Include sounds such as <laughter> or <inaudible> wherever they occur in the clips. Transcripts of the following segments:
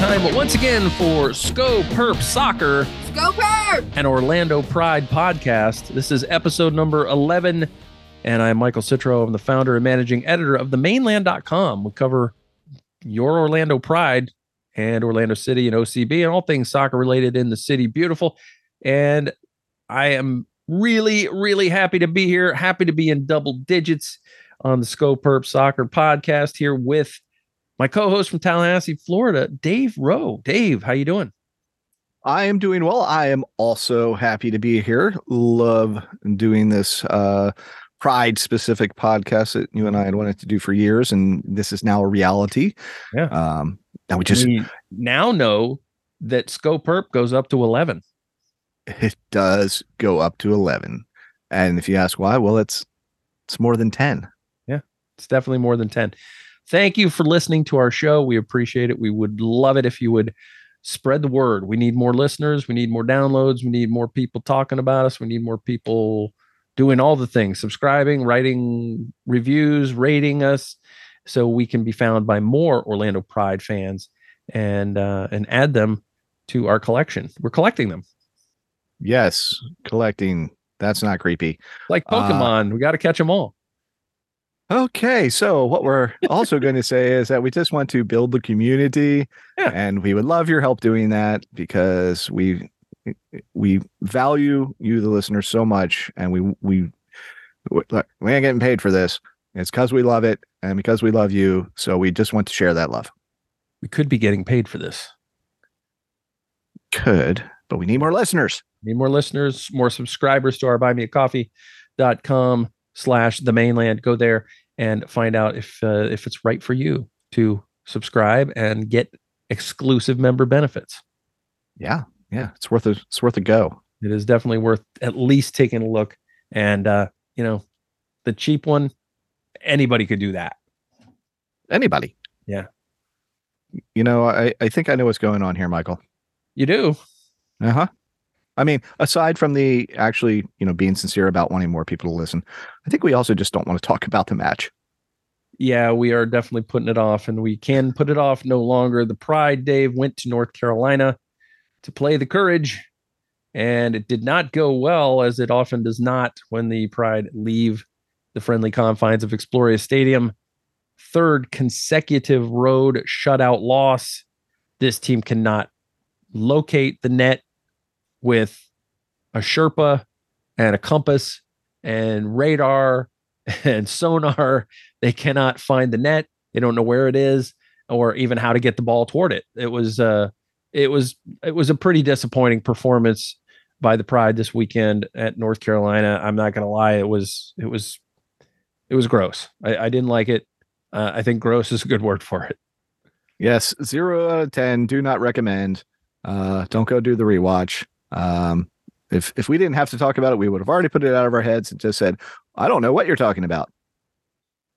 Time once again for SkoPurp Soccer. Go Perp! An Orlando Pride podcast. This is episode number 11, and I'm Michael Citro. I'm the founder and managing editor of themaneland.com. We cover your Orlando Pride and Orlando City and OCB and all things soccer related in the city. Beautiful. And I am really, really happy to be here. Happy to be in double digits on the SkoPurp Soccer podcast here with my co-host from Tallahassee, Florida, Dave Rowe. Dave, how you doing? I am doing well. I am also happy to be here. Love doing this uh, pride specific podcast that you and I had wanted to do for years, and this is now a reality. Yeah. Um, now we just we now know that SkoPurp goes up to eleven. It does go up to eleven, and if you ask why, well, it's it's more than ten. Yeah, it's definitely more than ten. Thank you for listening to our show. We appreciate it. We would love it if you would spread the word. We need more listeners. We need more downloads. We need more people talking about us. We need more people doing all the things, subscribing, writing reviews, rating us so we can be found by more Orlando Pride fans and uh, and add them to our collection. We're collecting them. Yes, collecting. That's not creepy. Like Pokemon, uh, we got to catch them all. Okay, so what we're also going to say is that we just want to build the community, yeah. and we would love your help doing that because we eh, eh, we value you, the listeners, so much, and we we we ain't getting paid for this. It's because we love it and because we love you. So we just want to share that love. We could be getting paid for this. Could, but we need more listeners. Need more listeners, more subscribers to our buymeacoffee.com slash the maneland. Go there and find out if uh, if it's right for you to subscribe and get exclusive member benefits. Yeah, yeah, it's worth a it's worth a go. It is definitely worth at least taking a look. And uh, you know, the cheap one, anybody could do that. Anybody. Yeah. You know, I I think I know what's going on here, Michael. You do. Uh huh. I mean, aside from the actually, you know, being sincere about wanting more people to listen, I think we also just don't want to talk about the match. Yeah, we are definitely putting it off, and we can put it off no longer. The Pride Dave went to North Carolina to play the Courage, and it did not go well, as it often does not when the Pride leave the friendly confines of Exploria Stadium. Third consecutive road shutout loss. This team cannot locate the net with a Sherpa and a compass and radar <laughs> and sonar. They cannot find the net. They don't know where it is or even how to get the ball toward it. It was uh it was it was a pretty disappointing performance by the Pride this weekend at North Carolina. I'm not gonna lie, it was it was it was gross. I, I didn't like it. Uh, I think gross is a good word for it. Yes, zero out of ten. Do not recommend. Uh, don't go do the rewatch. Um, if if we didn't have to talk about it, we would have already put it out of our heads and just said, "I don't know what you're talking about."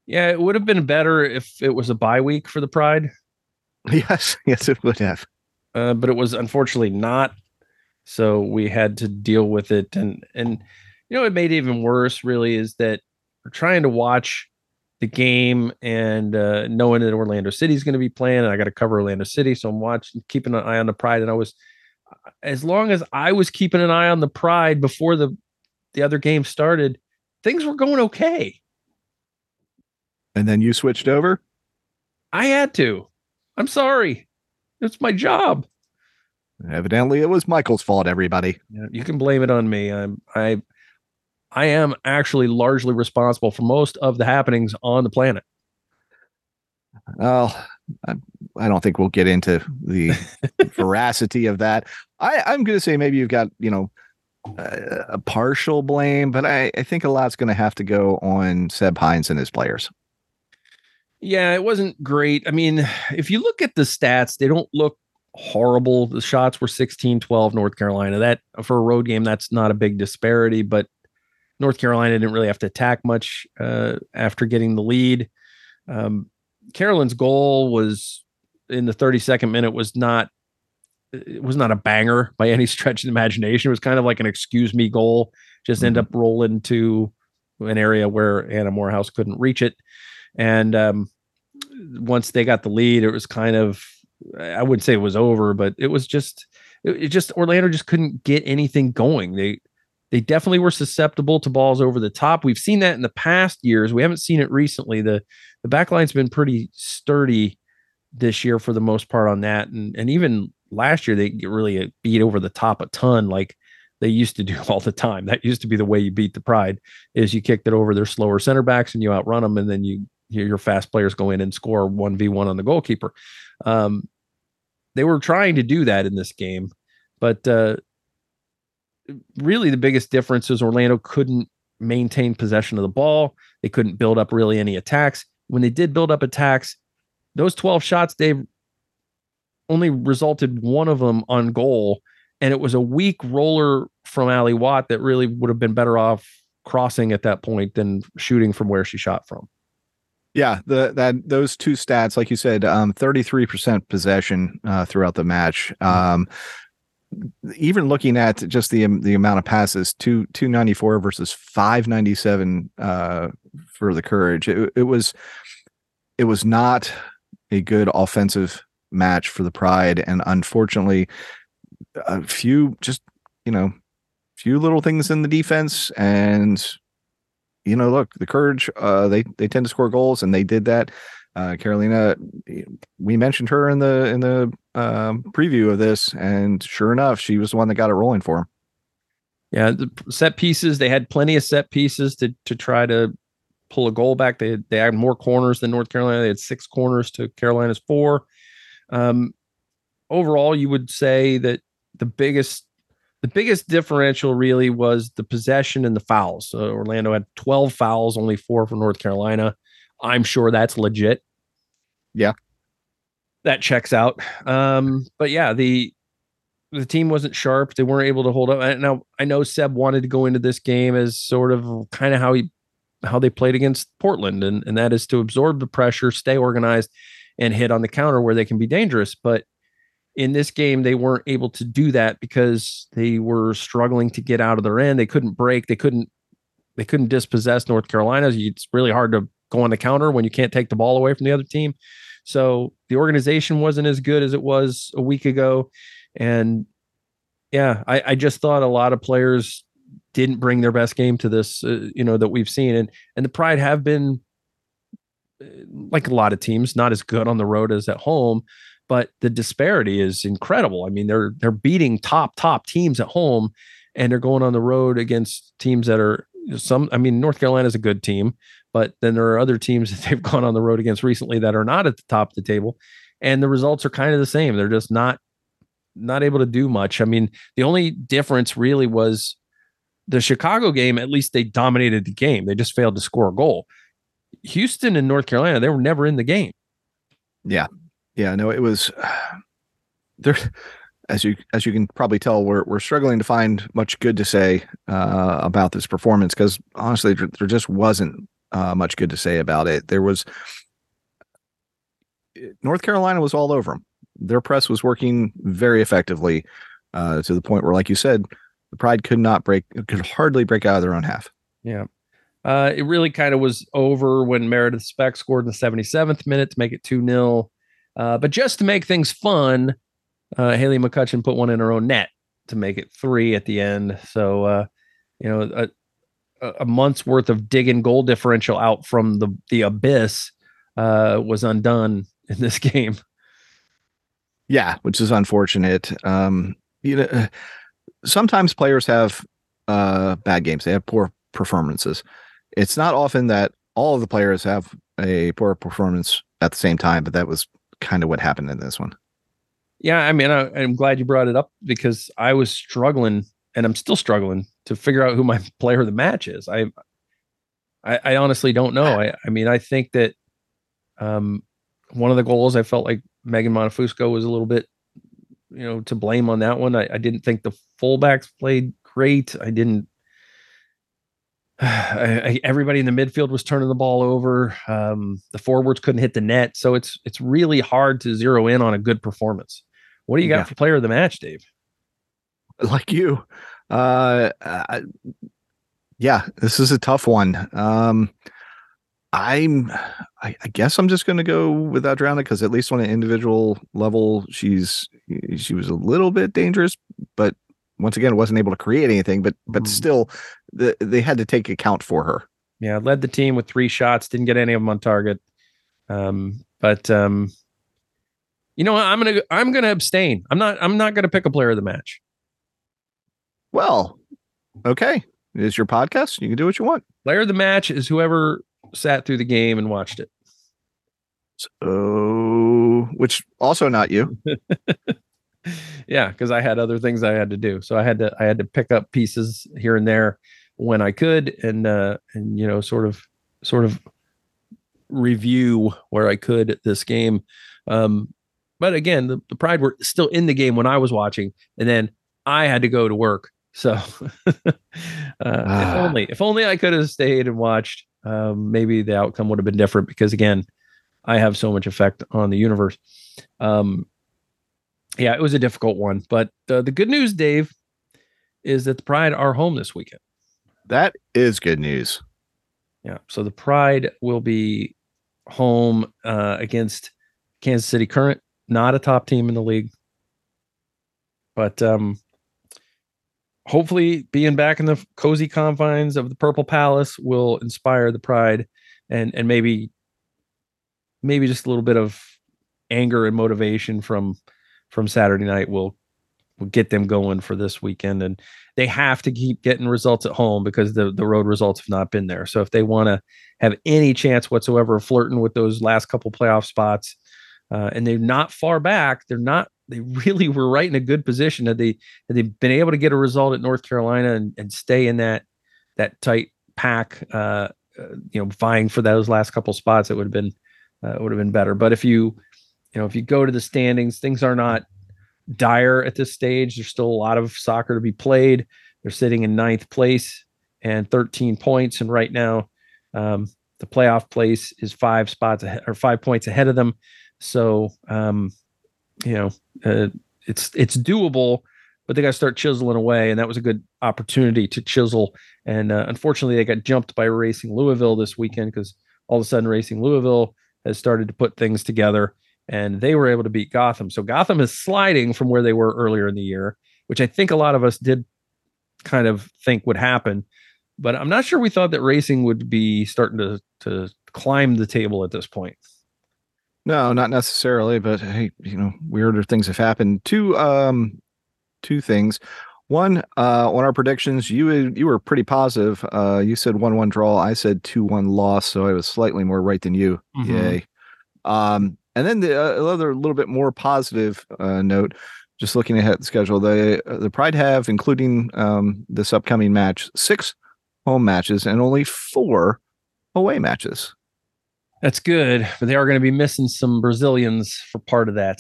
Yeah, it would have been better if it was a bye week for the Pride. <laughs> Yes, yes, it would have. Uh, but it was unfortunately not. So we had to deal with it, and and you know, it made it even worse. Really, is that we're trying to watch the game and uh, knowing that Orlando City is going to be playing, and I got to cover Orlando City, so I'm watching, keeping an eye on the Pride, and I was as long as I was keeping an eye on the Pride before the the other game started, things were going okay. And then you switched over? I had to. I'm sorry. It's my job. Evidently it was Michael's fault, everybody. Yeah, you can blame it on me. I'm I I am actually largely responsible for most of the happenings on the planet. Well, I, I don't think we'll get into the <laughs> veracity of that. I, I'm going to say maybe you've got, you know, a, a partial blame, but I, I think a lot's going to have to go on Seb Hines and his players. Yeah, it wasn't great. I mean, if you look at the stats, they don't look horrible. The shots were 16 12 North Carolina. That for a road game, that's not a big disparity, but North Carolina didn't really have to attack much uh, after getting the lead. Um, Kerolin's goal was in the 32nd minute was not it was not a banger by any <laughs> stretch of the imagination. It was kind of like an excuse me goal. Just mm-hmm. end up rolling to an area where Anna Moorhouse couldn't reach it. And um, once they got the lead, it was kind of I wouldn't say it was over, but it was just it, it just Orlando just couldn't get anything going. They they definitely were susceptible to balls over the top. We've seen that in the past years. We haven't seen it recently. The the back line's been pretty sturdy this year for the most part on that. And and even last year they really beat over the top a ton like they used to do <laughs> all the time. That used to be the way you beat the pride is you kicked it over their slower center backs and you outrun them and then you your fast players go in and score 1v1 on the goalkeeper. Um, they were trying to do that in this game, but uh, really the biggest difference is Orlando couldn't maintain possession of the ball. They couldn't build up really any attacks. When they did build up attacks, those 12 shots, they only resulted one of them on goal. And it was a weak roller from Ally Watt that really would have been better off crossing at that point than shooting from where she shot from. Yeah, the that those two stats, like you said, um, 33% possession uh, throughout the match. Um, even looking at just the the amount of passes, two two ninety four versus five ninety seven uh, for the Courage. It, it was it was not a good offensive match for the Pride, and unfortunately, a few just you know few little things in the defense and you know, look, the Courage, uh, they they tend to score goals, and they did that. Uh, Carolina, we mentioned her in the in the um, preview of this, and sure enough, she was the one that got it rolling for them. Yeah, the set pieces. They had plenty of set pieces to to try to pull a goal back. They they had more corners than North Carolina. They had six corners to Carolina's four. Um, overall, you would say that the biggest the biggest differential really was the possession and the fouls. So Orlando had 12 fouls, only four for North Carolina. I'm sure that's legit. Yeah. That checks out. Um, but yeah, the the team wasn't sharp. They weren't able to hold up. Now I know Seb wanted to go into this game as sort of kind of how he how they played against Portland, and, and that is to absorb the pressure, stay organized, and hit on the counter where they can be dangerous. But in this game they weren't able to do that because they were struggling to get out of their end. They couldn't break. They couldn't they couldn't dispossess north carolina. It's really hard to go on the counter when you can't take the ball away from the other team. So the organization wasn't as good as it was a week ago. And yeah i, I just thought a lot of players didn't bring their best game to this uh, you know that we've seen and and the pride have been uh, like a lot of teams not as good on the road as at home but the disparity is incredible. I mean, they're they're beating top top teams at home, and they're going on the road against teams that are some. I mean, North Carolina is a good team, but then there are other teams <laughs> that they've gone on the road against recently that are not at the top of the table, and the results are kind of the same. They're just not not able to do much. I mean, the only difference really was the Chicago game. At least they dominated the game. They just failed to score a goal. Houston and North Carolina, they were never in the game. Yeah, yeah, no, it was <sighs> there. As you as you can probably tell, we're we're struggling to find much good to say uh, about this performance because honestly, there, there, just wasn't uh, much good to say about it. There was North Carolina was all over them. Their press was working very effectively uh, to the point where, like you said, the Pride could not break, could hardly break out of their own half. Yeah. Uh, it really kind of was over when Meredith Speck scored in the 77th minute to make it 2 0. Uh, but just to make things fun, uh, Haley McCutcheon put one in her own net to make it three at the end. So, uh, you know, a, a, month's worth of digging goal differential out from the the abyss uh, was undone <laughs> in this game. Yeah, which is unfortunate. Um, you know, sometimes players have uh, bad games. They have poor performances. It's not often that all of the players have a poor performance at the same time, but that was kind of what happened in this one. Yeah, I mean, I, am glad you brought it up because I was struggling, and I'm still struggling to figure out who my <laughs> player of the match is. I, I, I honestly don't know. I, I mean, I think that, um, one of the goals I felt like Megan Montefusco was a little bit, you know, to blame on that one. I, I didn't think the fullbacks played great. I didn't <sighs> I, everybody in the midfield was turning the ball over. Um, the forwards couldn't hit the net, so it's it's really hard to zero in on a good performance. What do you got yeah. for player of the match, Dave? Like you, uh, uh, yeah, this is a tough one. Um, I'm, I, I guess I'm just going to go with Adriana because at least on an individual level, she's she was a little bit dangerous, but once again, wasn't able to create anything. But but mm. still, the, they had to take account for her. Yeah, led the team with three shots, didn't get any of them on target. Um, but um, you know, I'm gonna I'm gonna abstain. I'm not I'm not gonna pick a player of the match. Well, okay. It's your podcast. You can do what you want. Player of the match is whoever sat through the game and watched it. So, which also not you. <laughs> yeah, because I had other things I had to do, so I had to I had to pick up pieces here and there when I could, and uh, and you know, sort of sort of review where I could this game. Um, but again, the, the Pride were still in the game when I was watching, and then I had to go to work. So, <laughs> uh, ah. if only if only I could have stayed and watched, um, maybe the outcome would have been different. Because again, I have so much effect on the universe. Um, yeah, it was a difficult one, but uh, the good news, Dave, is that the Pride are home this weekend. That is good news. Yeah, so the Pride will be home uh, against Kansas City Current, not a top team in the league, but um, hopefully being back in the cozy confines of the Purple Palace will inspire the Pride and and maybe maybe just a little bit of anger and motivation from from Saturday night will will get them going for this weekend and they have to keep getting results at home because the the road results have not been there. So if they want to have any chance whatsoever of flirting with those last couple playoff spots, uh, and they're not far back, they're not. They really were right in a good position. Had they had they been able to get a result at North Carolina and, and stay in that that tight pack, uh, uh, you know, vying for those last couple spots, it would have been uh, would have been better. But if you you know if you go to the standings, things are not dire at this stage. There's still a lot of soccer to be played. They're sitting in ninth place and 13 points. And right now, um, the playoff place is five spots ahead, or five points ahead of them. So, um, you know, uh, it's it's doable, but they got to start chiseling away, and that was a good opportunity to chisel. And uh, unfortunately, they got jumped by Racing Louisville this weekend because all of a sudden, Racing Louisville has started to put things together and they were able to beat Gotham. So Gotham is sliding from where they were earlier in the year, which I think a lot of us did kind of think would happen. But I'm not sure we thought that racing would be starting to to climb the table at this point. No, not necessarily, but hey, you know, weirder things have happened. Two um two things. One, uh, on our predictions, you you were pretty positive. Uh, you said one one draw. I said two one loss, so I was slightly more right than you. Mm-hmm. Yay. Um, and then the uh, other little bit more positive uh, note, just looking ahead at the schedule, the uh, the Pride have, including um, this upcoming match, six home matches and only four away matches. That's good, but they are going to be missing some Brazilians for part of that.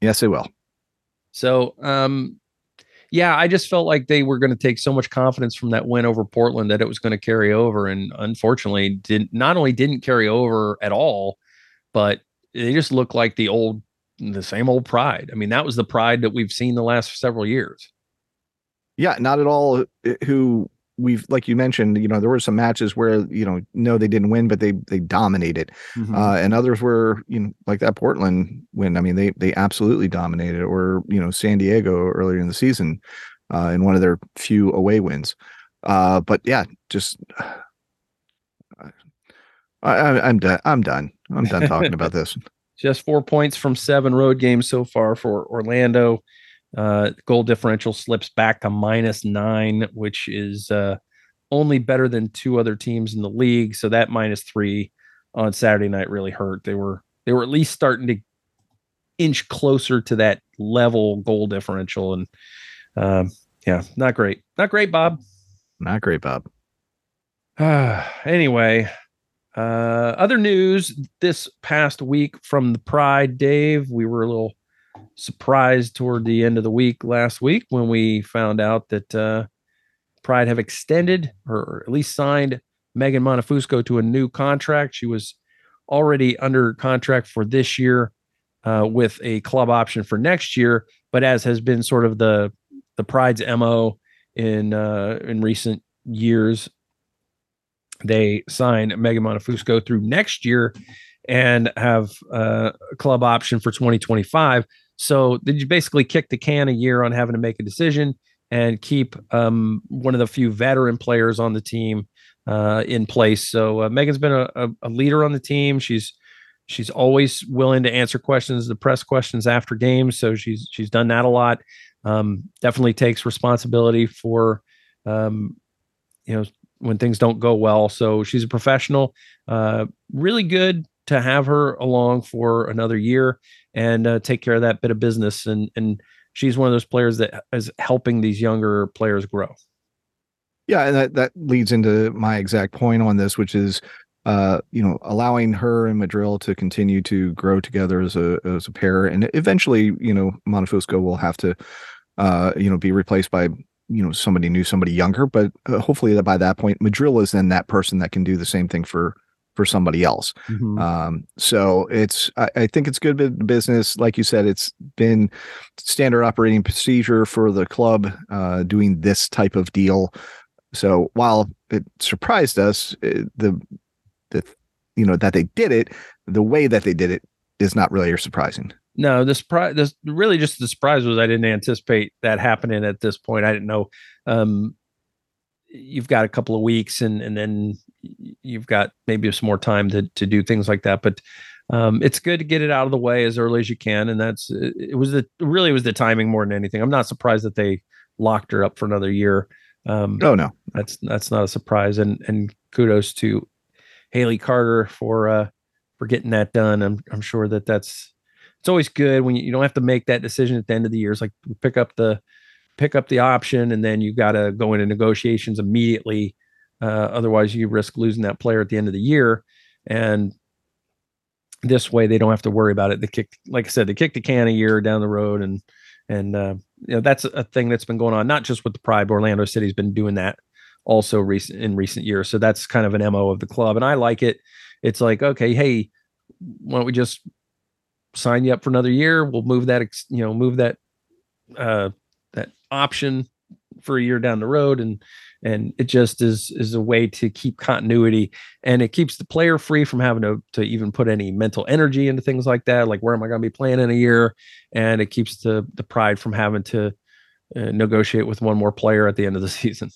Yes, they will. So, um, yeah, I just felt like they were going to take so much confidence from that win over Portland that it was going to carry over, and unfortunately, did not Not only didn't carry over at all, but they just look like the old the same old pride. I mean, that was the pride that we've seen the last several years. Yeah, not at all uh, who we've like you mentioned, you know, there were some matches where, you know, no, they didn't win, but they they dominated. Mm-hmm. Uh, and others were, you know, like that Portland win. I mean, they they absolutely dominated, or, you know, San Diego earlier in the season, uh, in one of their few away wins. Uh, but yeah, just <sighs> I, am done. I'm done. I'm done talking about this. <laughs> Just four points from seven road games so far for Orlando. Uh, goal differential slips back to minus nine, which is uh, only better than two other teams in the league. So that minus three on Saturday night really hurt. They were they were at least starting to inch closer to that level goal differential, and um, yeah, not great. Not great, Bob. Not great, Bob. Uh, <sighs> anyway, uh, other news this past week from the Pride, Dave. We were a little surprised toward the end of the week last week when we found out that uh, Pride have extended or at least signed Megan Montefusco to a new contract. She was already under contract for this year uh, with a club option for next year, but as has been sort of the the Pride's mo in uh, in recent years, they sign Megan Montefusco through next year and have uh, a club option for 2025. So they basically kick the can a year on having to make a decision and keep um, one of the few veteran players on the team uh, in place. So uh, Megan's been a, a, a, leader on the team. She's she's always willing to answer questions, the press questions after games. So she's she's done that a lot. Um, definitely takes responsibility for um, you know when things don't go well. So she's a professional. Uh, really good to have her along for another year and uh, take care of that bit of business. And and she's one of those players that is helping these younger players grow. Yeah, and that that leads into my exact point on this, which is, uh, you know, allowing her and Madril to continue to grow together as a as a pair, and eventually, you know, Montefusco will have to, uh, you know, be replaced by you know somebody new, somebody younger, but uh, hopefully that by that point, Madril is then that person that can do the same thing for for somebody else. Mm-hmm. Um, so it's I, I, think it's good business. Like you said, it's been standard operating procedure for the club uh, doing this type of deal. So while it surprised us, it, eh, the the you know that they did it, the way that they did it is not really surprising. No, the surprise, this really just the surprise was I didn't anticipate that happening at this point. I didn't know. Um, you've got a couple of weeks and and then you've got maybe some more time to to do things like that but um, it's good to get it out of the way as early as you can and that's it was the really was the timing more than anything. I'm not surprised that they locked her up for another year. Um, oh no. that's that's not a surprise and and kudos to haley carter for uh for getting that done. I'm i'm sure that that's it's always good when you, you don't have to make that decision at the end of the year. It's like pick up the pick up the option and then you got to go into negotiations immediately. Uh, otherwise, you risk losing that player at the end of the year. And this way, they don't have to worry about it. They kick, like I said, they kick the can a year down the road, and and uh, you know that's a thing that's been going on, not just with the Pride. Orlando City's been doing that also recent in recent years. So that's kind of an mo of the club, and I like it. It's like, okay, hey, why don't we just sign you up for another year? We'll move that, you know, move that uh, that option for a year down the road and and it just is is a way to keep continuity and it keeps the player free from having to to even put any mental energy into things like that like where am i going to be playing in a year and it keeps the the pride from having to uh, negotiate with one more player at the end of the <laughs> season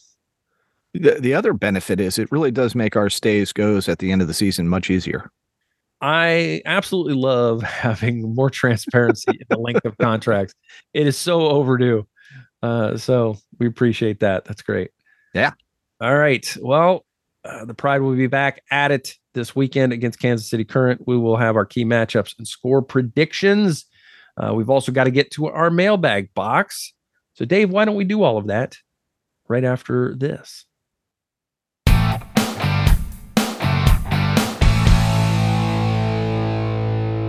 the, the other benefit is it really does make our stays goes at the end of the season much easier I absolutely love <laughs> having more transparency in the length of contracts. It is so overdue. Uh, so we appreciate that. That's great. Yeah. All right. Well, uh, the Pride will be back at it this weekend against Kansas City Current. We will have our key matchups and score predictions. Uh, we've also got to get to our mailbag box. So, Dave, why don't we do all of that right after this?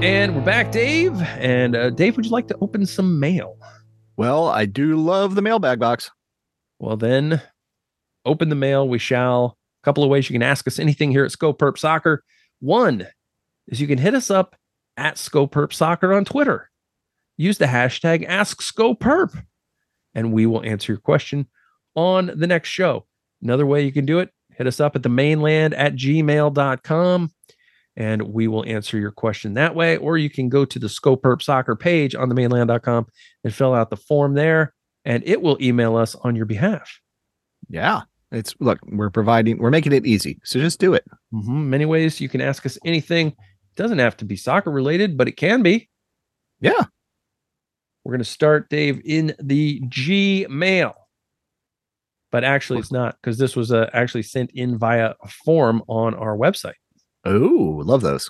And we're back, Dave. And uh, Dave, would you like to open some mail? Well, I do love the mailbag box. Well, then open the mail. We shall. A couple of ways you can ask us anything here at Perp Soccer. One is you can hit us up at Perp Soccer on Twitter. Use the hashtag AskSkoPurp, and we will answer your question on the next show. Another way you can do it, hit us up at the maneland at gmail.com and we will answer your question that way. Or you can go to the SkoPurp soccer page on the maneland.com and fill out the form there, and it will email us on your behalf. Yeah. It's look, we're providing, we're making it easy. So just do it. Mm-hmm. Many ways you can ask us anything. It doesn't have to be soccer related, but it can be. Yeah. We're going to start, Dave, in the Gmail. But actually, it's not because this was uh, actually sent in via a form on our website. Oh, love those.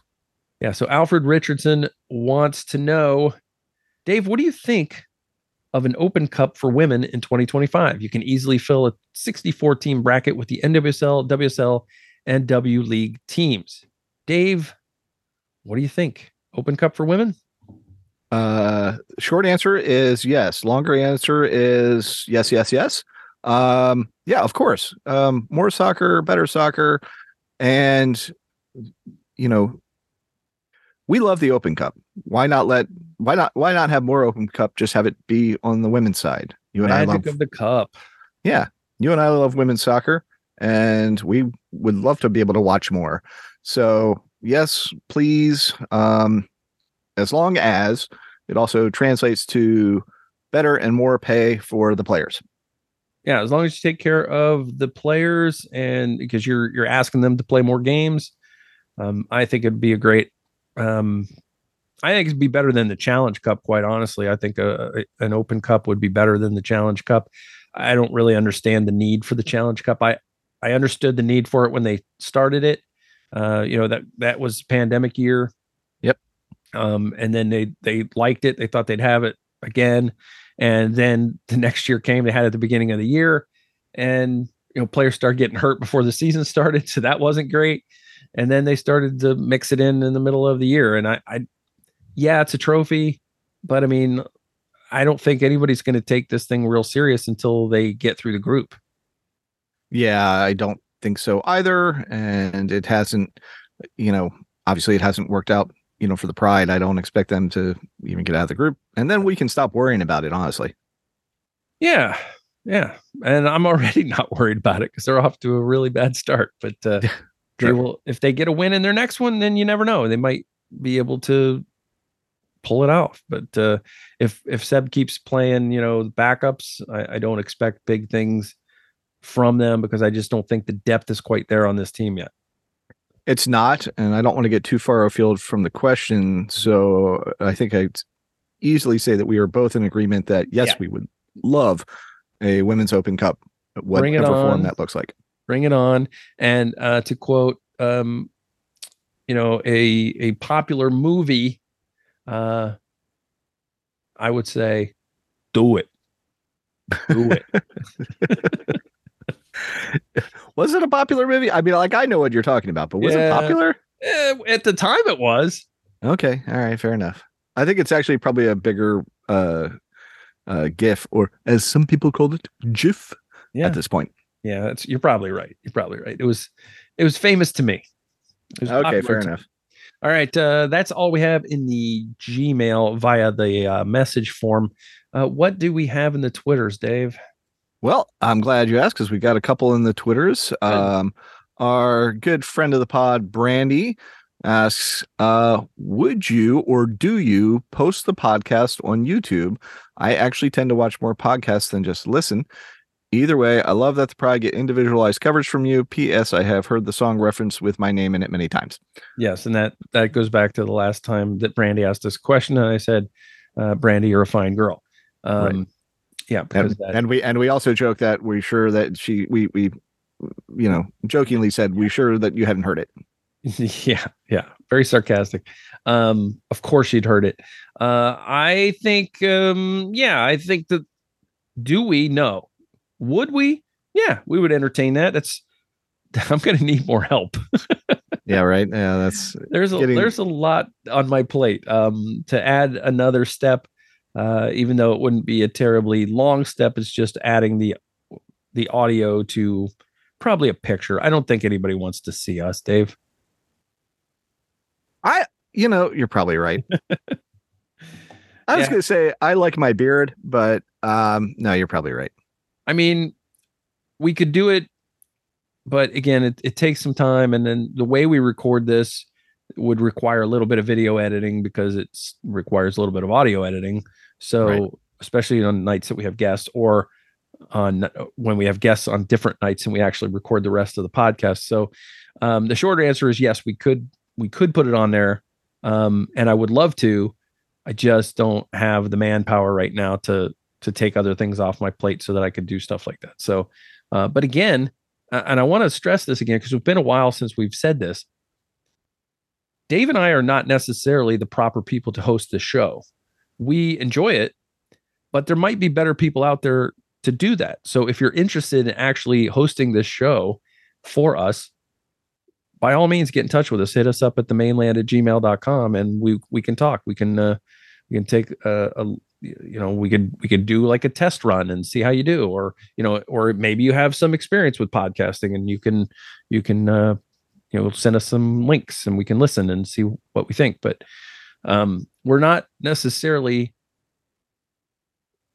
Yeah. So Alfred Richardson wants to know, Dave, what do you think of an open cup for women in 2025? You can easily fill a 64 team bracket with the NWSL, WSL, and W League teams. Dave, what do you think? Open cup for women? Uh, short answer is yes. Longer answer is yes, yes, yes. Um, yeah, of course. Um, more soccer, better soccer, and you know, we love the Open Cup. Why not let why not why not have more Open Cup? Just have it be on the women's side. You and Magic I love of the cup. Yeah, you and I love women's soccer, and we would love to be able to watch more. So yes, please. Um, as long as it also translates to better and more pay for the players. Yeah, as long as you take care of the players and because you're you're asking them to play more games, um, I think it'd be a great. Um, I think it'd be better than the Challenge Cup. Quite honestly, I think a, a, an Open Cup would be better than the Challenge Cup. I don't really understand the need for the Challenge Cup. I I understood the need for it when they started it. Uh, you know that that was pandemic year. Yep. Um, and then they they liked it. They thought they'd have it again, and then the next year came. They had it at the beginning of the year, and you know players started getting hurt before the season <laughs> started, so that wasn't great. And then they started to mix it in in the middle of the year, and I, I yeah, it's a trophy, but I mean, I don't think anybody's going to take this thing real serious until they get through the group. Yeah, I don't think so either. And it hasn't, you know, obviously it hasn't worked out, you know, for the Pride. I don't expect them to even get out of the group. And then we can stop worrying about it, honestly. Yeah. Yeah. And I'm already <laughs> not worried about it because they're off to a really bad start. But uh, they will, if they get a win in their next one, then you never know. They might be able to pull it off. But uh, if if Seb keeps playing, you know, backups, I, I, don't expect big things from them because I just don't think the depth is quite there on this team yet. It's not, and I don't want to get too far afield from the question. So I think I'd easily say that we are both in agreement that yes, yeah. we would love a women's Open Cup, whatever form that looks like. Bring it on. And uh, to quote, um, you know, a a popular movie uh, I would say, do it. Do it. <laughs> was it a popular movie? I mean, like I know what you're talking about, but was yeah. it popular? Eh, at the time, it was. Okay, all right, fair enough. I think it's actually probably a bigger uh, uh, GIF, or as some people call it, GIF. Yeah. At this point. Yeah, that's you're probably right. You're probably right. It was, it was famous to me. Okay, fair enough. All right, uh, that's all we have in the Gmail via the uh, message form. Uh, what do we have in the Twitters, Dave? Well, I'm glad you asked because we got a couple in the Twitters. Um, our good friend of the pod, Brandy, asks, uh, "Would you or do you post the podcast on YouTube? I actually tend to watch more podcasts than just listen. Either way, I love that the Pride get individualized coverage from you. P.S. I have heard the song referenced with my name in it many times. Yes, and that that goes back to the last time that Brandy asked us this question, and I said, uh, "Brandy, you're a fine girl." Um, right. Yeah, and, that, and, we and we also joke that we're sure that she we we you know jokingly said we sure that you hadn't heard it. <laughs> yeah, yeah, very sarcastic. Um, of course she'd heard it. Uh, I think, um, yeah, I think that. Do we know? Would we? Yeah, we would entertain that. That's <laughs> I'm going to need more help. <laughs> yeah, right. Yeah, that's there's a getting... there's a lot on my plate. Um, to add another step, uh, even though it wouldn't be a terribly long step, it's just adding the the audio to probably a picture. I don't think anybody wants to see us, Dave. I, you know, you're probably right. <laughs> I was yeah. going to say I like my beard, but um, no, you're probably right. I mean, we could do it, but again, it, it takes some time. And then the way we record this would require a little bit of video editing because it requires a little bit of audio editing. So, right. especially on nights that we have guests or on when we have guests on different nights and we actually record the rest of the podcast. So, um, the short answer is yes, we could we could put it on there, um, and I would love to. I just don't have the manpower right now to to take other things off my plate so that I could do stuff like that. So, uh, but again, and I want to stress this again because it's been a while since we've said this. Dave and I are not necessarily the proper people to host the show. We enjoy it, but there might be better people out there to do that. So if you're interested in actually hosting this show for us, by all means get in touch with us. Hit us up at the maneland at gmail.com and we we can talk. We can uh we can take a, a you know we could we could do like a test run and see how you do or you know or maybe you have some experience with podcasting and you can you can uh you know send us some links and we can listen and see what we think but um we're not necessarily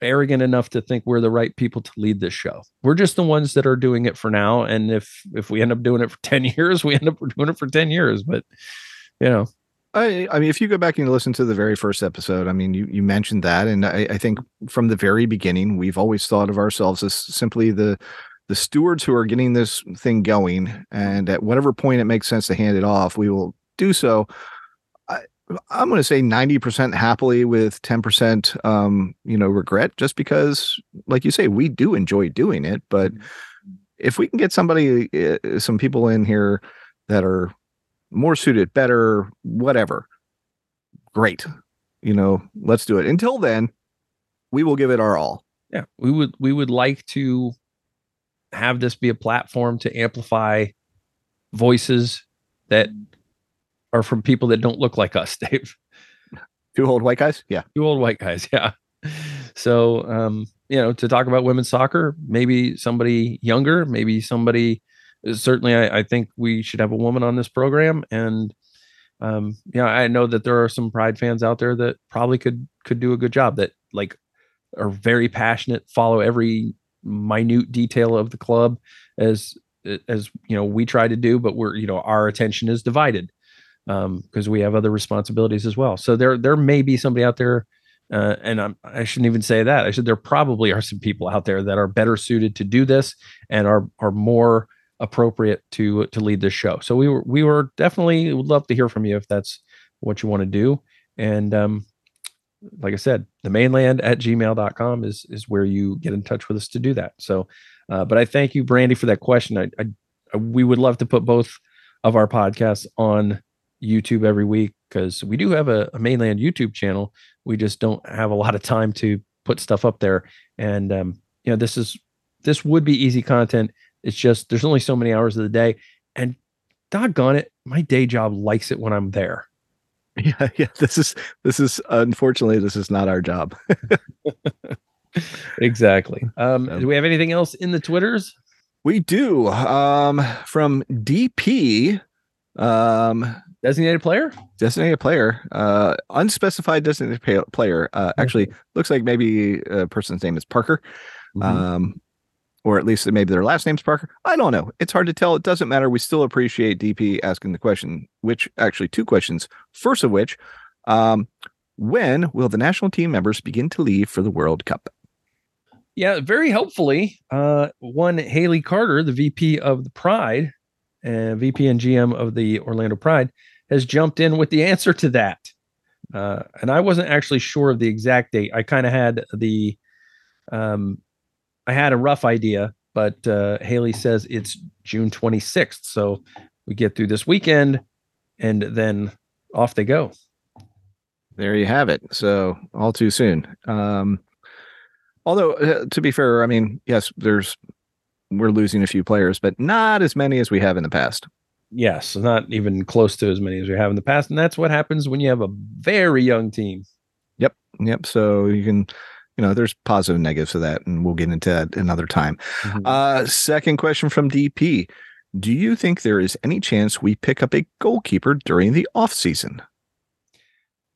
arrogant enough to think we're the right people to lead this show. We're just the ones that are doing it for now. And if if we end up doing it for <laughs> 10 years, we end up doing it for 10 years. But you know. I, I mean, if you go back and listen to the very first episode, I mean, you, you mentioned that, and I, I think from the very beginning, we've always thought of ourselves as simply the the stewards who are getting this thing going, and at whatever point it makes sense to hand it off, we will do so. I, I'm going to say 90% happily with 10%, um, you know, regret, just because, like you say, we do enjoy doing it. But if we can get somebody, uh, some people in here that are more suited, better, whatever, great. You know, let's do it. Until then, we will give it our all. Yeah, we would we would like to have this be a platform to amplify voices that are from people that don't look like us, <laughs> Dave. Two old white guys? Yeah. Two old white guys, <laughs> yeah. So um, you know, to talk about women's soccer, maybe somebody younger, maybe somebody certainly I, I think we should have a woman on this program. And um, yeah, I know that there are some pride fans out there that probably could could do a good job that like are very passionate, follow every minute detail of the club as as you know we try to do, but we're you know our attention is divided because um, we have other responsibilities as well. So there there may be somebody out there, uh, and I'm, I shouldn't even say that. I said there probably are some people out there that are better suited to do this and are are more appropriate to to lead this show. So we were we were definitely would love to hear from you if that's what you want to do. And um, like I said, the maneland at gmail.com is is where you get in touch with us to do that. So uh, but I thank you, Brandy, for that question. I, I we would love to put both of our podcasts on YouTube every week because we do have a, a, Mane Land YouTube channel. We just don't have a lot of time to put stuff up there. And um, you know, this is this would be easy content. It's just there's only so many hours of the day, and doggone it, my day job likes it when I'm there. <laughs> Yeah, yeah. This is this is unfortunately this is not our job. <laughs> exactly. Um, um, do we have anything else in the Twitters? We do. Um, from DP, um, designated player, designated player, uh, unspecified designated player. Uh, actually, looks like maybe a person's name is Parker. Mm-hmm. Um, or at least maybe their last name's Parker. I don't know. It's hard to tell. It doesn't matter. We still appreciate DP asking the question, which actually two questions. First of which, um, when will the national team members begin to leave for the World Cup? Yeah, very helpfully, uh, one Haley Carter, the VP of the Pride, and VP and GM of the Orlando Pride, has jumped in with the answer to that. Uh, and I wasn't actually sure of the exact date. I kind of had the um, I had a rough idea, but uh, Haley says it's June 26th. So we get through this weekend and then off they go. There you have it. So all too soon. Um, although uh, to be fair, I mean, yes, there's we're losing a few players, but not as many as we have in the past. Yes, not even close to as many as we have in the past, and that's what happens when you have a very young team. Yep, yep. So you can you know, there's positive and negatives to that, and we'll get into that another time. Mm-hmm. Uh, second question from DP: Do you think there is any chance we pick up a goalkeeper during the off season?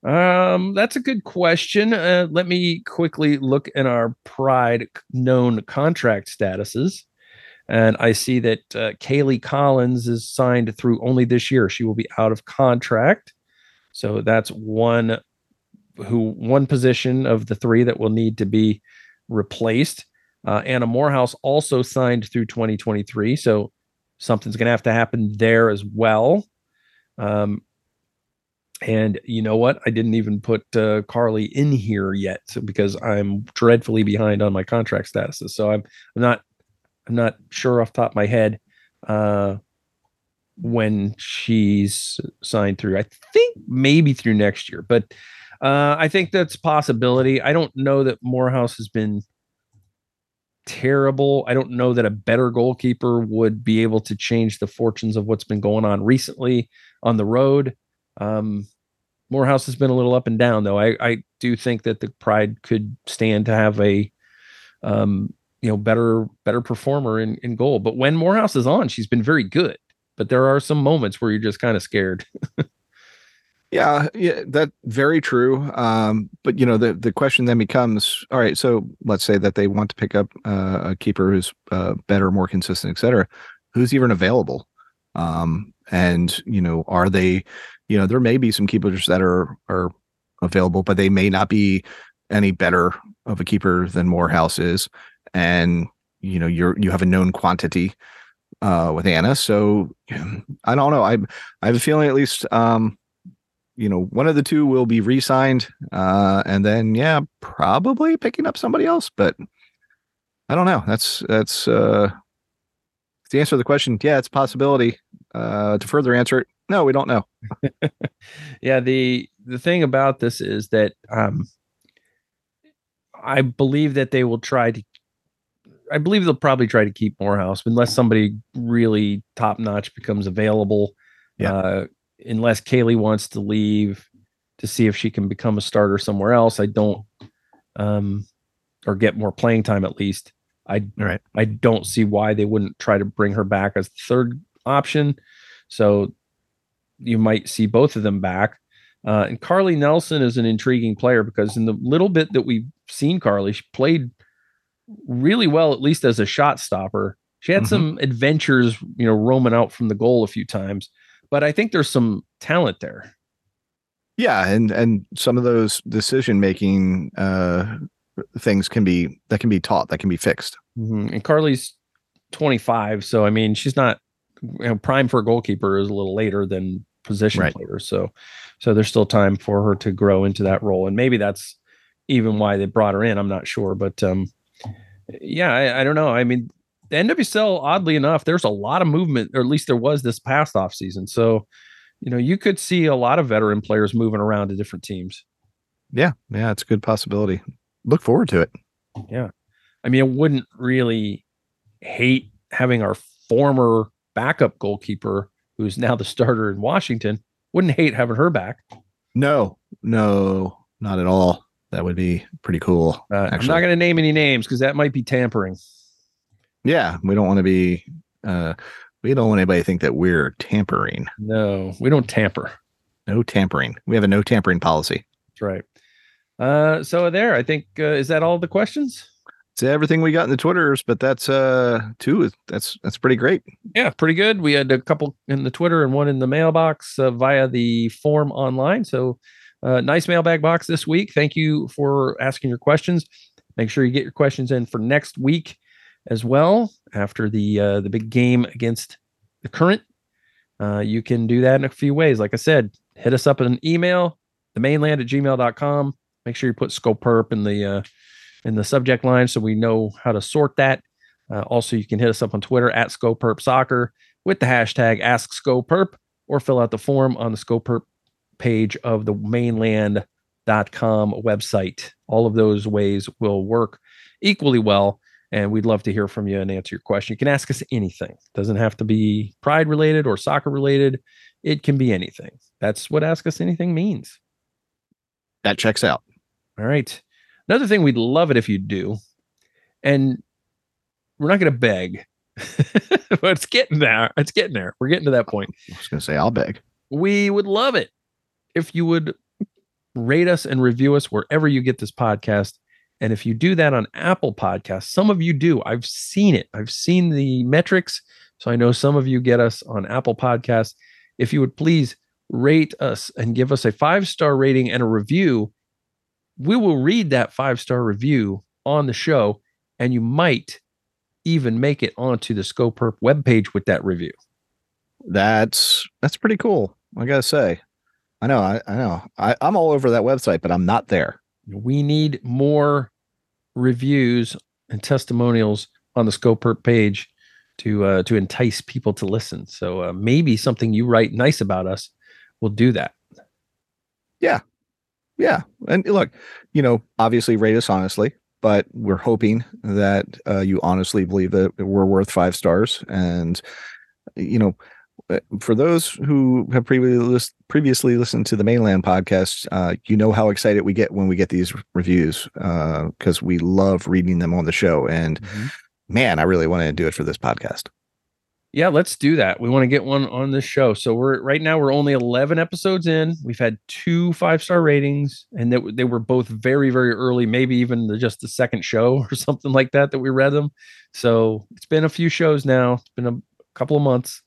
Um, that's a good question. Uh, let me quickly look in our Pride known contract statuses. And I see that uh, Kaylie Collins is signed through only this year. She will be out of contract. So that's one who one position of the three that will need to be replaced. Uh, Anna Moorhouse also signed through 2023, so something's going to have to happen there as well. Um, and you know what? I didn't even put uh, Carly in here yet because I'm dreadfully behind on my contract statuses. So I'm I'm not I'm not sure off top of my head uh, when she's signed through. I think maybe through next year, but uh, I think that's possibility. I don't know that Moorhouse has been terrible. I don't know that a better goalkeeper would be able to change the fortunes of what's been going on recently on the road. Um, Moorhouse has been a little up and down, though. I, I do think that the Pride could stand to have a, um, you know, better better performer in, in goal. But when Moorhouse is on, she's been very good. But there are some moments where you're just kind of scared. <laughs> Yeah, yeah, that very true. Um, but you know, the the question then becomes: All right, so let's say that they want to pick up uh, a keeper who's uh, better, more consistent, et cetera. Who's even available? Um, and you know, are they? You know, there may be some keepers that are are available, but they may not be any better of a keeper than Moorhouse is. And you know, you're you have a known quantity uh, with Anna, so <clears throat> I don't know. I I have a feeling at least. Um, you know, one of the two will be re-signed, uh, and then yeah, probably picking up somebody else. But I don't know. That's that's uh, to answer to the question. Yeah, it's a possibility. Uh, to further answer it, no, we don't know. <laughs> yeah the the thing about this is that um, I believe that they will try to. I believe they'll probably try to keep Moorhouse unless somebody really top notch becomes available. Yeah. Uh, unless Kaylie wants to leave to see if she can become a starter somewhere else. I don't, um, or get more playing time at least. I Right. I don't see why they wouldn't try to bring her back as the third option. So you might see both of them back. Uh, and Carly Nelson is an intriguing player because in the little bit that we've seen Carly, she played really well, at least as a shot stopper. She had Mhm. some adventures, you know, roaming out from the goal a few times, but I think there's some talent there. Yeah, and and some of those decision making uh, things can be that can be taught, that can be fixed. Mhm. And Carly's 25, so I mean, she's not you know, prime for a goalkeeper is a little later than position Right. players. So, so there's still time for her to grow into that role, and maybe that's even why they brought her in. I'm not sure, but um, yeah, I, I don't know. I mean, the NWSL, oddly enough, there's a lot of movement, or at least there was this past off season. So, you know, you could see a lot of veteran players moving around to different teams. Yeah, yeah, it's a good possibility. Look forward to it. Yeah, I mean, I wouldn't really hate having our former backup goalkeeper, who's now the starter in Washington, wouldn't hate having her back. No, no, not at all. That would be pretty cool. Uh, I'm not going to name any names because that might be tampering. Yeah, we don't want to be. Uh, we don't want anybody to think that we're tampering. No, we don't tamper. No tampering. We have a no tampering policy. That's right. Uh, so there, I think uh, is that all the questions? It's everything we got in the Twitters, but that's uh two. That's that's pretty great. Yeah, pretty good. We had a couple in the Twitter and one in the mailbox uh, via the form online. So, uh, nice mailbag box this week. Thank you for asking your questions. Make sure you get your questions in for next week as well. After the uh, the big game against the current, uh, you can do that in a few ways. Like I said, hit us up in an email, the maneland at gmail.com. Make sure you put SkoPurp in the uh, in the subject line so we know how to sort that. Uh, also, you can hit us up on Twitter at SkoPurp Soccer with the hashtag Ask SkoPurp or fill out the form on the SkoPurp page of the maneland.com website. All of those ways will work equally well. And we'd love to hear from you and answer your question. You can ask us anything. doesn't have to be pride related or soccer related. It can be anything. That's what ask us anything means. That checks out. All right. Another thing we'd love it if you do, and we're not going to beg, <laughs> but it's getting there. It's getting there. We're getting to that point. I was gonna say I'll beg. We would love it if you would rate us and review us wherever you get this podcast. And if you do that on Apple Podcasts, some of you do. I've seen it. I've seen the metrics. So I know some of you get us on Apple Podcasts. If you would please rate us and give us a five star rating and a review, we will read that five star review on the show, and you might even make it onto the SkoPurp webpage with that review. That's that's pretty cool. I gotta say. I know. I, I know. I, I'm all over that website, but I'm not there. We need more reviews and testimonials on the SkoPurp page to uh, to entice people to listen. So uh, maybe something you write nice about us will do that. Yeah. Yeah. And look, you know, obviously rate us honestly, but we're hoping that uh, you honestly believe that we're worth five stars. And, you know, for those who have previously previously listened to the Mane Land podcast, uh, you know how excited we get when we get these reviews because we love reading them on the show. And man, I really want to do it for this podcast. Yeah, let's do that. We want to get one on this show. So we're right now we're only 11 episodes in. We've had two five-star ratings and they, they were both very very early, maybe even the, just the second show <laughs> or something like that that we read them. So it's been a few shows now. It's been a couple of months.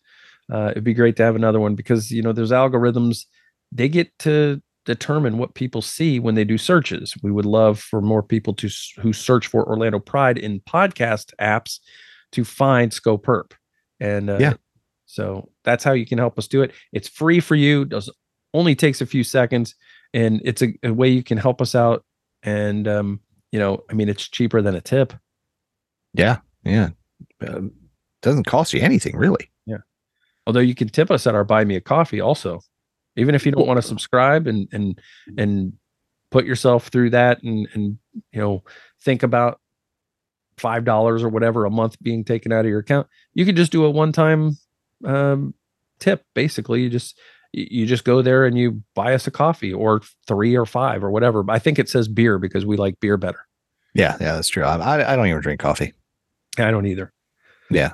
Uh, it'd be great to have another one because you know those algorithms they get to determine what people see when they do searches. We would love for more people to who search for Orlando Pride in podcast apps to find SkoPurp. And uh, Yeah. so that's how you can help us do it. It's free for you. Does only takes a few seconds, and it's a, a way you can help us out. And um, you know, I mean, it's cheaper than a tip. Yeah, yeah. Um, doesn't cost you anything really. Although you can tip us at our buy me a coffee also, even if you don't want to subscribe and and and put yourself through that and and you know think about five dollars or whatever a month being taken out of your account. You can just do a one time um, tip. Basically, you just you just go there and you buy us a coffee or three or five or whatever. I think it says beer because we like beer better. Yeah, yeah, that's true. I I don't even drink coffee. I don't either. Yeah.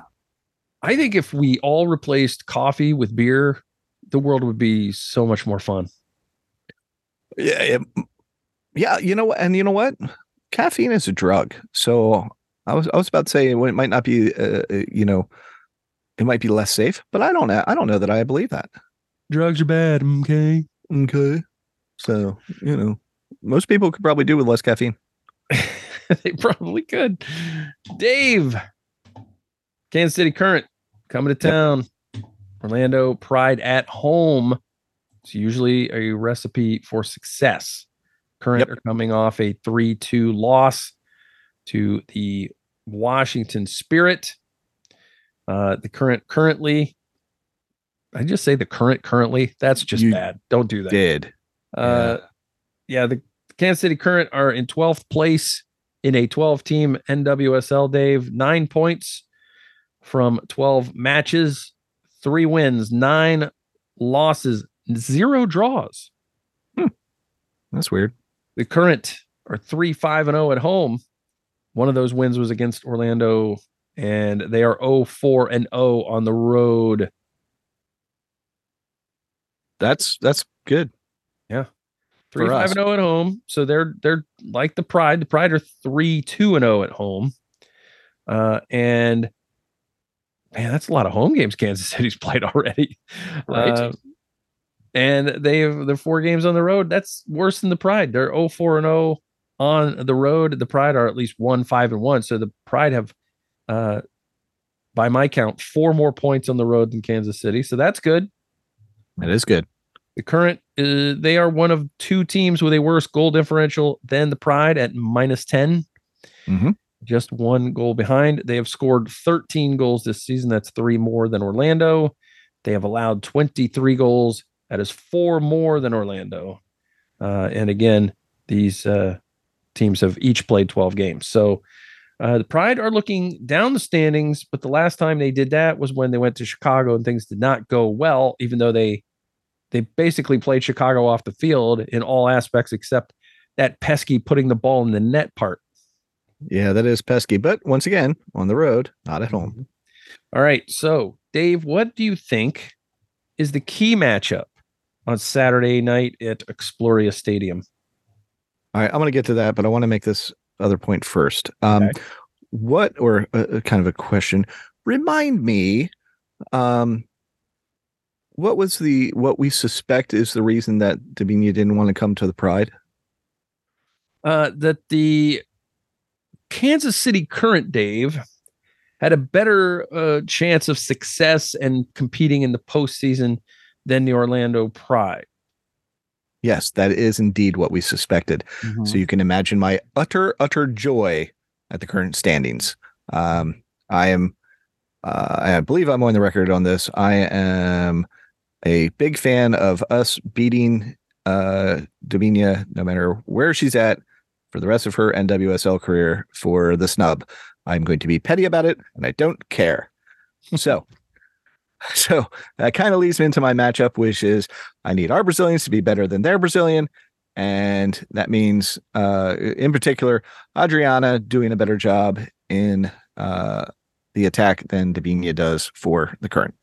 I think if we all replaced coffee with beer, the world would be so much more fun. Yeah, it- yeah. You know? And you know what? Caffeine is a drug. So I was I was about to say it might not be. Uh, uh, you know, it might be less safe, but I don't. I don't know that I believe that. Drugs are bad, okay? Okay. So you know, most people could probably do with less caffeine. <laughs> they probably could. Dave, Kansas City Current coming to town. Orlando Pride at home. It's usually a recipe for success. Current Yep. are coming off a 3 2 loss to the Washington Spirit. Uh, the current currently, I just say the current currently. That's just You bad. Don't do that. Did Uh, yeah, the Kansas City Current are in 12th place in a 12 team NWSL, Dave. Nine points from 12 matches, three wins, nine losses, zero draws. that's weird. The Current are 3 5 and 0 at home. One of those wins was against Orlando, and they are 0 4 and 0 on the road. That's that's good. Yeah. Three five us. and zero at home, so they're they're like the Pride. The Pride are three two and zero at home, uh, and man, that's a lot of home games Kansas <laughs> City's played already. Right. Uh, and they have the four games on the road. That's worse than the Pride. They're 0 4 and 0 on the road. The Pride are at least one five and one. So the Pride have, uh, by my count, four more points on the road than Kansas City. So that's good. That is good. The current, uh, they are one of two teams with a worse goal differential than the Pride at minus 10, Mhm. Just one goal behind. They have scored 13 goals this season. That's three more than Orlando. They have allowed 23 goals. That is four more than Orlando. Uh, and again, these uh, teams have each played 12 games. So uh, the Pride are looking down the standings, but the last time they did that was when they went to Chicago and things did not go well, even though they they basically played Chicago off the field in all aspects except that pesky putting the ball in the net part. Yeah, that is pesky. But once again, on the road, not at home. All right. So, Dave, what do you think is the key matchup on Saturday night at Exploria Stadium? All right, I'm going to get to that, but I want to make this other point first. Um, Okay. What, or a, a kind of a question, remind me, um, what was the what we suspect is the reason that Debinha didn't want to come to the Pride? Uh, that the Kansas City Current, Dave, had a better uh, chance of success and competing in the postseason than the Orlando Pride. Yes, that is indeed what we suspected. So you can imagine my utter, utter joy at the current standings. Um, I am, uh, I believe I'm on the record on this. I am a big fan of us beating uh, Debinha, no matter where she's at, for the rest of her NWSL career for the snub. I'm going to be petty about it, and I don't care. So, <laughs> so that kind of leads me into my matchup, which is I need our Brazilians to be better than their Brazilian. And that means, uh, in particular, Adriana doing a better job in uh, the attack than Debinha does for the current.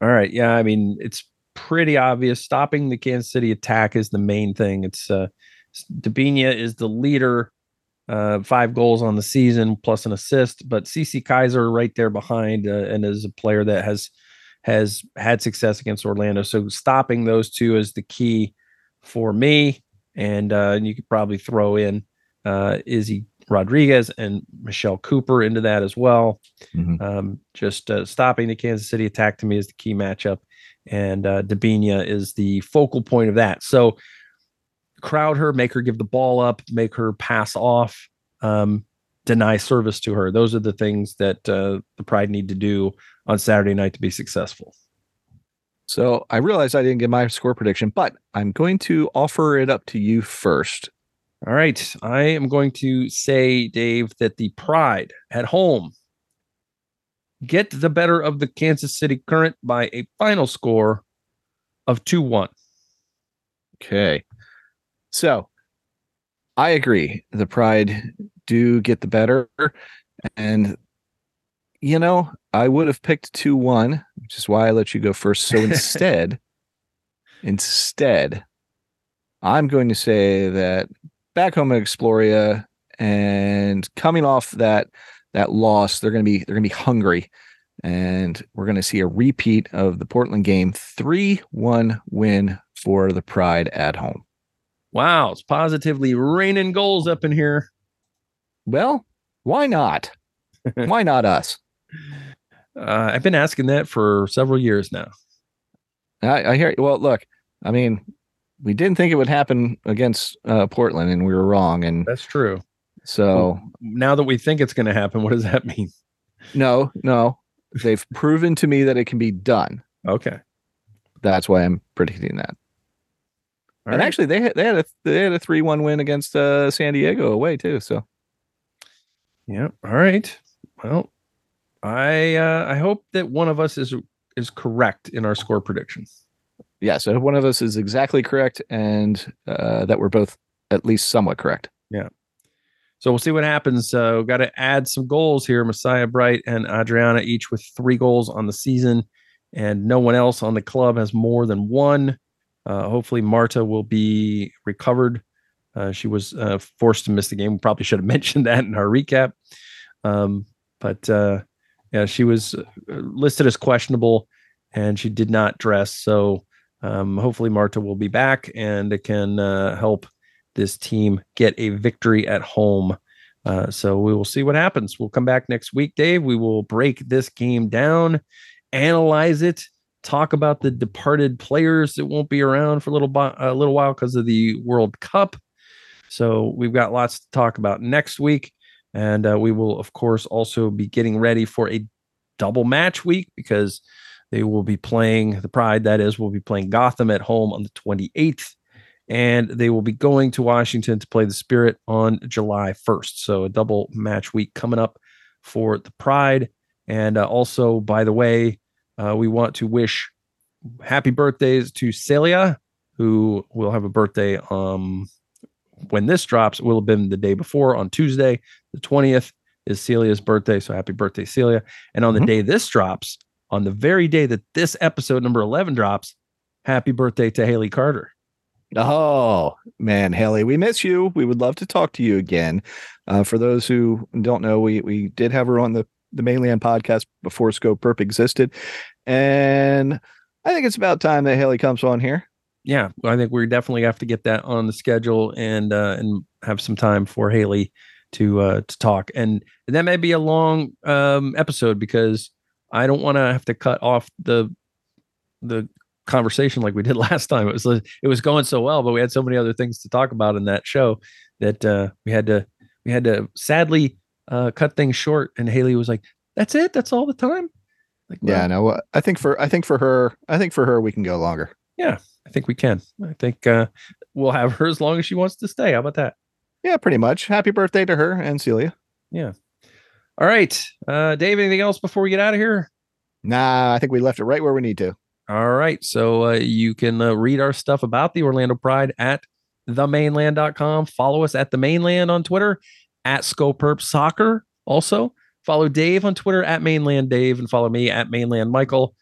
All right. Yeah. I mean, it's pretty obvious. Stopping the Kansas City attack is the main thing. It's uh, Debinha is the leader, uh, five goals on the season plus an assist, but Cece Kizer right there behind, uh, and is a player that has has had success against Orlando. So stopping those two is the key for me. And uh, you could probably throw in uh, Izzy Rodriguez and Michelle Cooper into that as well. Mm-hmm. Um, just uh, stopping the Kansas City attack to me is the key matchup, and uh, Debinha is the focal point of that. So crowd her, make her give the ball up, make her pass off, um, deny service to her. Those are the things that uh, the Pride need to do on Saturday night to be successful. So I realized I didn't get my score prediction, but I'm going to offer it up to you first. All right. I am going to say, Dave, that the Pride at home get the better of the Kansas City Current by a final score of 2 1. Okay. So I agree. The Pride do get the better. And, you know, I would have picked 2 1, which is why I let you go first. So <laughs> instead, instead, I'm going to say that back home at Exploria and coming off that that loss, they're going to be they're going to be hungry, and we're going to see a repeat of the Portland game, three one win for the Pride at home. Wow, it's positively raining goals up in here. Well, why not? <laughs> why not us? Uh, I've been asking that for several years now. I, I hear. Well, look, I mean, we didn't think it would happen against uh, Portland, and we were wrong. And that's true. So now that we think it's going to happen, what does that <laughs> mean? No, no, they've proven to me that it can be done. Okay, that's why I'm predicting that. All and right. actually, they had they had a they had a three one win against uh, San Diego away too. So, yeah. All right. Well, I uh, I hope that one of us is is correct in our score predictions yeah, so one of us is exactly correct, and uh, that we're both at least somewhat correct. Yeah. So we'll see what happens. Uh, got to add some goals here. Messiah Bright and Adriana each with three goals on the season, and no one else on the club has more than one. Uh, hopefully, Marta will be recovered. Uh, she was uh, forced to miss the game. We probably should have <laughs> mentioned that in our recap. Um, but uh, yeah, she was uh, listed as questionable, and she did not dress. So um, hopefully, Marta will be back and can uh, help this team get a victory at home. So we will see what happens. We'll come back next week, Dave. We will break this game down, analyze it, talk about the departed players that won't be around for a little, a little while because of the World Cup. So we've got lots to talk about next week. And uh, we will, of course, also be getting ready for a double match week because they will be playing the Pride, that is, will be playing Gotham at home on the 28th. And they will be going to Washington to play the Spirit on July 1st. So a double match week coming up for the Pride. And uh, also, by the way, uh, we want to wish happy birthdays to Celia, who will have a birthday um, when this drops. It will have been the day before on Tuesday, the 20th is Celia's birthday. So happy birthday, Celia. And on the mm-hmm. day this drops, on the very day that this episode number 11 drops, happy birthday to Haley Carter. Oh, man, Haley, we miss you. We would love to talk to you again. Uh, for those who don't know, we, we did have her on the, the Mane Land podcast before SkoPurp existed. And I think it's about time that Haley comes on here. Yeah, I think we definitely have to get that on the schedule and uh, and have some time for Haley to uh, to talk. And that may be a long um, episode because I don't want to have to cut off the the conversation like we did <laughs> last time. It was it was going so well, but we had so many other things to talk about in that show that uh, we had to we had to sadly uh, cut things short. And Haley was like, "That's it. That's all the time." Like, well, yeah, no. I think for I think for her, I think for her, we can go longer. Yeah, I think we can. I think uh, we'll have her as long as she wants to stay. How about that? Yeah, pretty much. Happy birthday to her and Celia. Yeah. All right. Uh, Dave, anything else before we get out of here? Nah, I think we left it right where we need to. All right. So uh, you can uh, read our stuff about the Orlando Pride at themaneland.com. Follow us at the maneland on Twitter, at SkoPurp Soccer also. Follow Dave on Twitter at Maneland Dave and follow me at Maneland Michael.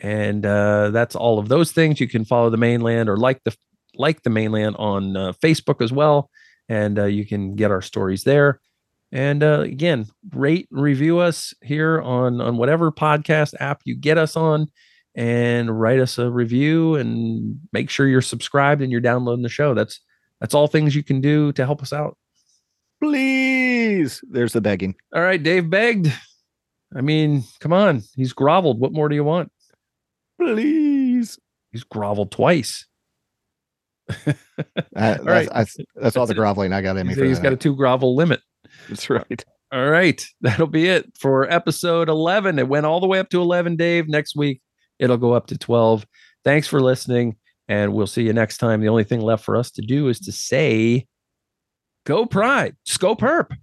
And uh, that's all of those things. You can follow the Mane Land or like the like the Mane Land on uh, Facebook as well, and uh, you can get our stories there. And uh, again, rate and review us here on on whatever podcast app you get us on, and write us a review and make sure you're subscribed and you're downloading the show. That's that's all things you can do to help us out. Please, there's the begging. All right, Dave begged. I mean, come on, he's groveled. What more do you want? Please. He's groveled twice. <laughs> That's, right. that's, that's all the groveling I got in me. He's, he's got a two grovel limit. That's right. All right. That'll be it for episode 11. It went all the way up to 11, Dave. Next week, it'll go up to 12. Thanks for listening, and we'll see you next time. The only thing left for us to do is to say, go pride, SkoPurp.